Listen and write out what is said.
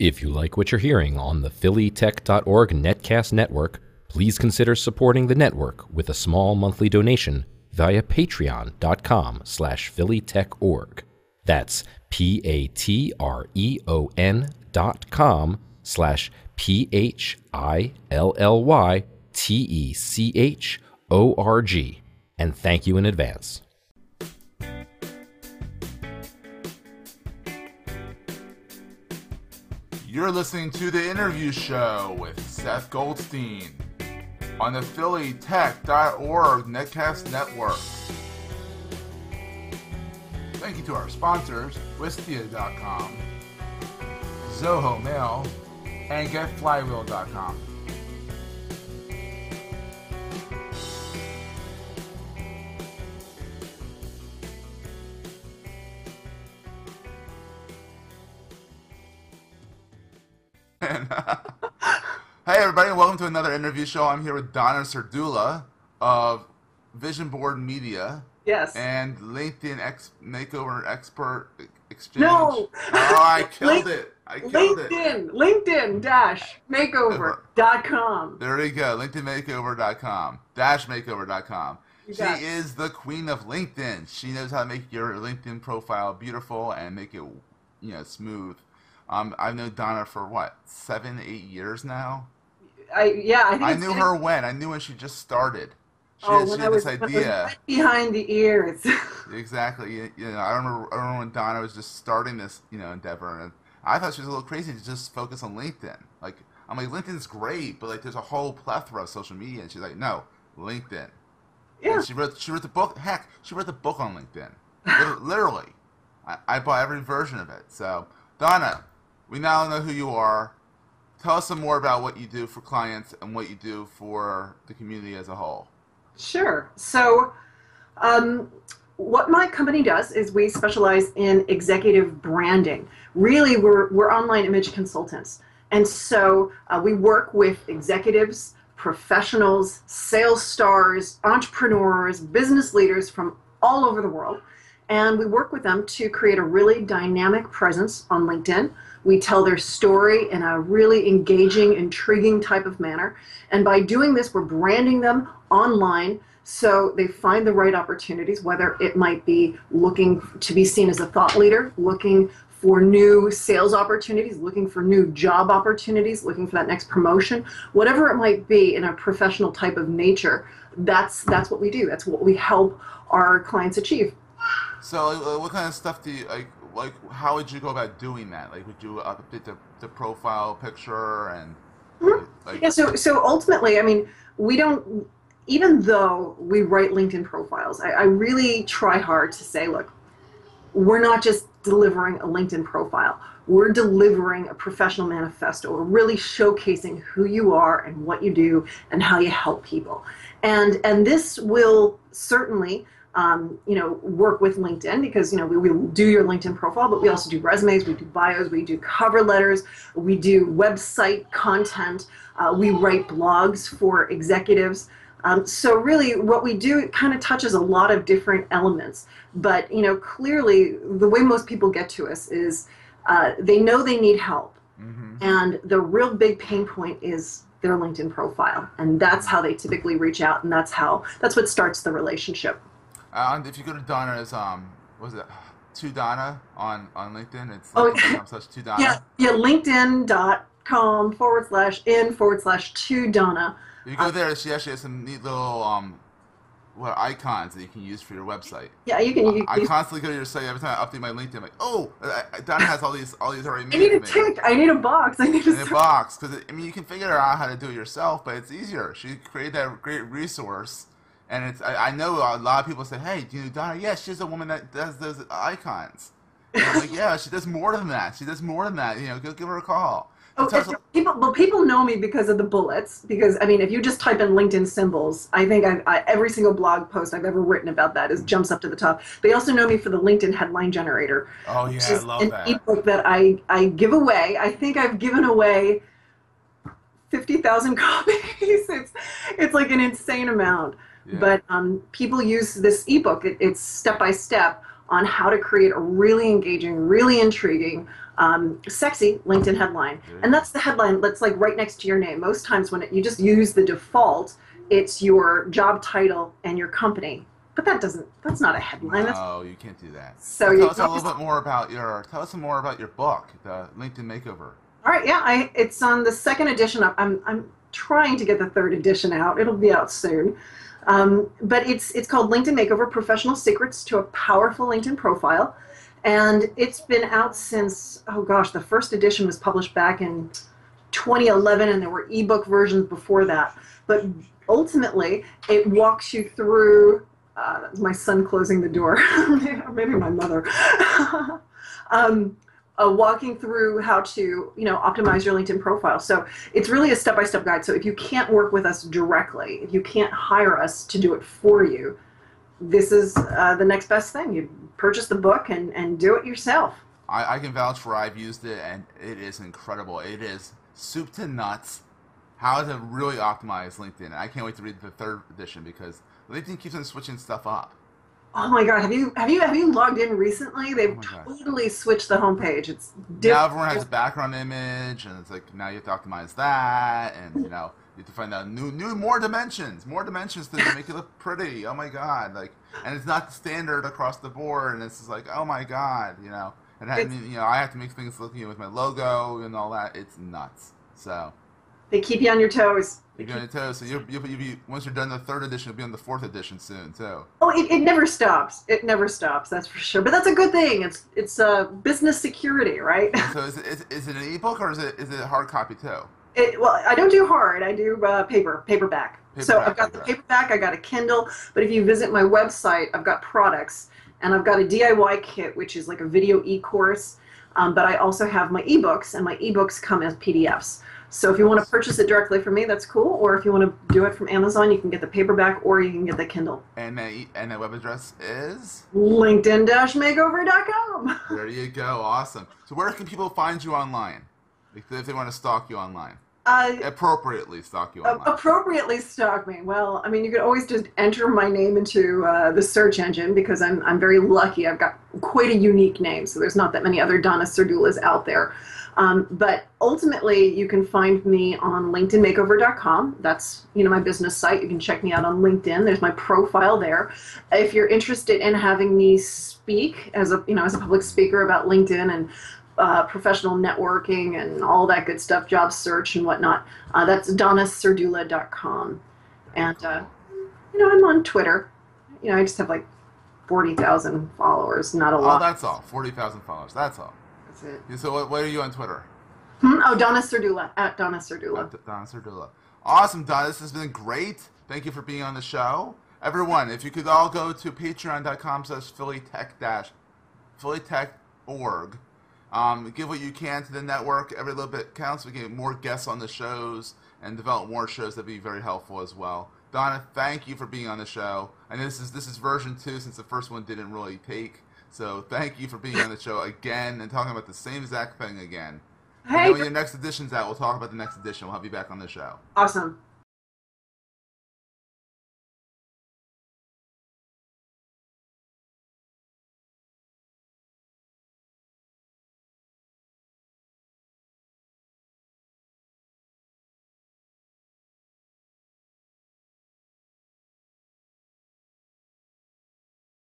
If you like what you're hearing on the phillytech.org netcast network, please consider supporting the network with a small monthly donation via patreon.com slash phillytechorg. That's P-A-T-R-E-O-N dot com slash P-H-I-L-L-Y-T-E-C-H-O-R-G. And thank you in advance. You're listening to the interview show with Seth Goldstein on the phillytech.org netcast network. Thank you to our sponsors, Wistia.com, Zoho Mail, and GetFlywheel.com. Hey everybody, and welcome to another interview show. I'm here with Donna Serdula of Vision Board Media Yes. and LinkedIn ex- Makeover Expert Exchange. No. Oh, I killed Link- it. I killed it. LinkedIn, LinkedIn dash makeover.com. There you go. LinkedInMakeover.com. Dash Makeover.com. She it. is the queen of LinkedIn. She knows how to make your LinkedIn profile beautiful and make it, you know, smooth. Um, I've known Donna for what seven, eight years now. I yeah, I think I knew her when. I knew when she just started. She, Oh, had, she had I was, this idea. right behind the ears. Exactly. You, you know, I remember, I remember when Donna was just starting this, you know, endeavor, and I thought she was a little crazy to just focus on LinkedIn. Like, I'm like, LinkedIn's great, but like, there's a whole plethora of social media, and she's like, no, LinkedIn. yeah. And she wrote, she wrote the book. Heck, she wrote the book on LinkedIn. Literally, I, I bought every version of it. So, Donna, we now know who you are. Tell us some more about what you do for clients and what you do for the community as a whole. Sure. So, um, what my company does is we specialize in executive branding. Really, we're, we're online image consultants. And so uh, we work with executives, professionals, sales stars, entrepreneurs, business leaders from all over the world. And we work with them to create a really dynamic presence on LinkedIn. We tell their story in a really engaging, intriguing type of manner. And by doing this, we're branding them online so they find the right opportunities, whether it might be looking to be seen as a thought leader, looking for new sales opportunities, looking for new job opportunities, looking for that next promotion, whatever it might be in a professional type of nature. That's that's what we do. That's what we help our clients achieve. So, uh, what kind of stuff do you like? Like, how would you go about doing that? Like, would you update the, the profile picture and Mhm. like? Yeah, so so ultimately, I mean, we don't even though we write LinkedIn profiles, I, I really try hard to say, look, we're not just delivering a LinkedIn profile. We're delivering a professional manifesto. We're really showcasing who you are and what you do and how you help people. And and this will certainly um, you know work with LinkedIn because you know we, we do your LinkedIn profile, but we also do resumes, we do bios, we do cover letters, we do website content, uh, we write blogs for executives. Um, so really, what we do kind of touches a lot of different elements. But you know, clearly, the way most people get to us is uh, they know they need help, hmm and the real big pain point is their LinkedIn profile, and that's how they typically reach out, and that's how that's what starts the relationship. Uh, if you go to Donna's, um, what was it to Donna on on LinkedIn? It's Oh, slash to Donna. Yeah, yeah, LinkedIn.com forward slash in forward slash to Donna. If you go there, she actually has some neat little um, what icons that you can use for your website. Yeah, you can. You, I you- constantly go to your site every time I update my LinkedIn. I'm like, oh, I, I, Donna has all these all these already I need a tick. I need a box. I need a. in a box because I mean you can figure out how to do it yourself, but it's easier. She created that great resource, and it's I, I know a lot of people say, "Hey, do you know Donna?" Yeah, she's a woman that does those icons. I'm like, yeah, she does more than that. She does more than that. You know, go give her a call. Oh, people, well, people know me because of the bullets. Because I mean, if you just type in LinkedIn symbols, I think I, I, every single blog post I've ever written about that is jumps up to the top. They also know me for the LinkedIn headline generator, oh yeah, I love an that. ebook that I I give away. I think I've given away fifty thousand copies. it's it's like an insane amount. Yeah. But um, people use this ebook. It, it's step by step on how to create a really engaging, really intriguing um, sexy LinkedIn headline, you and that's the headline that's like right next to your name. Most times when it, you just use the default, it's your job title and your company. But that doesn't. That's not a headline. That's No, you can't do that. so tell you us a little bit more about your. Tell us some more about your book, the LinkedIn Makeover. All right, yeah, I, it's on the second edition. I'm, I'm trying to get the third edition out. It'll be out soon. Um, but it's it's called LinkedIn Makeover: Professional Secrets to a Powerful LinkedIn Profile, and it's been out since oh gosh, the first edition was published back in 2011, and there were ebook versions before that. But ultimately, it walks you through. Uh, my son closing the door, maybe my mother. um, uh, walking through how to you know optimize your linkedin profile so it's really a step-by-step guide so if you can't work with us directly if you can't hire us to do it for you this is uh, the next best thing you purchase the book and, and do it yourself I, I can vouch for I've used it and it is incredible. It is soup to nuts how to really optimize LinkedIn. I can't wait to read the third edition because LinkedIn keeps on switching stuff up. Oh my god have you have you have you logged in recently they've Oh totally switched the homepage it's Now everyone has a background image and it's like now you have to optimize that and you know you have to find out new new more dimensions, more dimensions to make it look pretty. Oh my god, like and it's not the standard across the board and it's just like oh my god, you know. And I, you know I have to make things look you know, with my logo and all that. It's nuts. So they keep you on your toes you're doing it too. So you'll, you'll, you'll be once you're done the third edition, you'll be on the fourth edition soon too. Oh, it, it never stops. It never stops. That's for sure. But that's a good thing. It's it's uh, business security, right? So is it, is, is it an ebook or is it is it a hard copy too? It, well, I don't do hard. I do uh, paper, paperback. so I've got the paperback. I got a Kindle. But if you visit my website, I've got products, and I've got a DIY kit, which is like a video e-course. Um, but I also have my ebooks, and my ebooks come as PDFs. So if you want to purchase it directly from me, that's cool. Or if you want to do it from Amazon, you can get the paperback, or you can get the Kindle. And that e- and that web address is. LinkedIn-makeover.com. There you go. Awesome. So where can people find you online? If they want to stalk you online. Uh, Appropriately stalk you online. appropriately stalk me. Well, I mean, you could always just enter my name into uh, the search engine because I'm, I'm very lucky. I've got quite a unique name, so there's not that many other Donna Serdulas out there. Um, but ultimately, you can find me on LinkedInMakeover.com. That's you know my business site. You can check me out on LinkedIn. There's my profile there. If you're interested in having me speak as a you know as a public speaker about LinkedIn and uh, professional networking and all that good stuff, job search and whatnot, uh, that's donnaserdula.com. And, uh, you know, I'm on Twitter. You know, I just have like 40,000 followers, not a lot. oh, lot. that's all. Forty thousand followers. That's all. That's it. So what, what are you on Twitter? Hmm? Oh, Donna Serdula, at Donna Serdula. Uh, Donna Serdula. Awesome, Donna. This has been great. Thank you for being on the show. Everyone, if you could all go to patreon.com slash phillytech dash phillytech.org. Um, give what you can to the network. Every little bit counts. We get more guests on the shows and develop more shows. That'd be very helpful as well. Donna, thank you for being on the show. I know this is this is version two since the first one didn't really take. So thank you for being on the show again and talking about the same exact thing again. And Hey, then when your next edition's out, we'll talk about the next edition. We'll have you back on the show. awesome.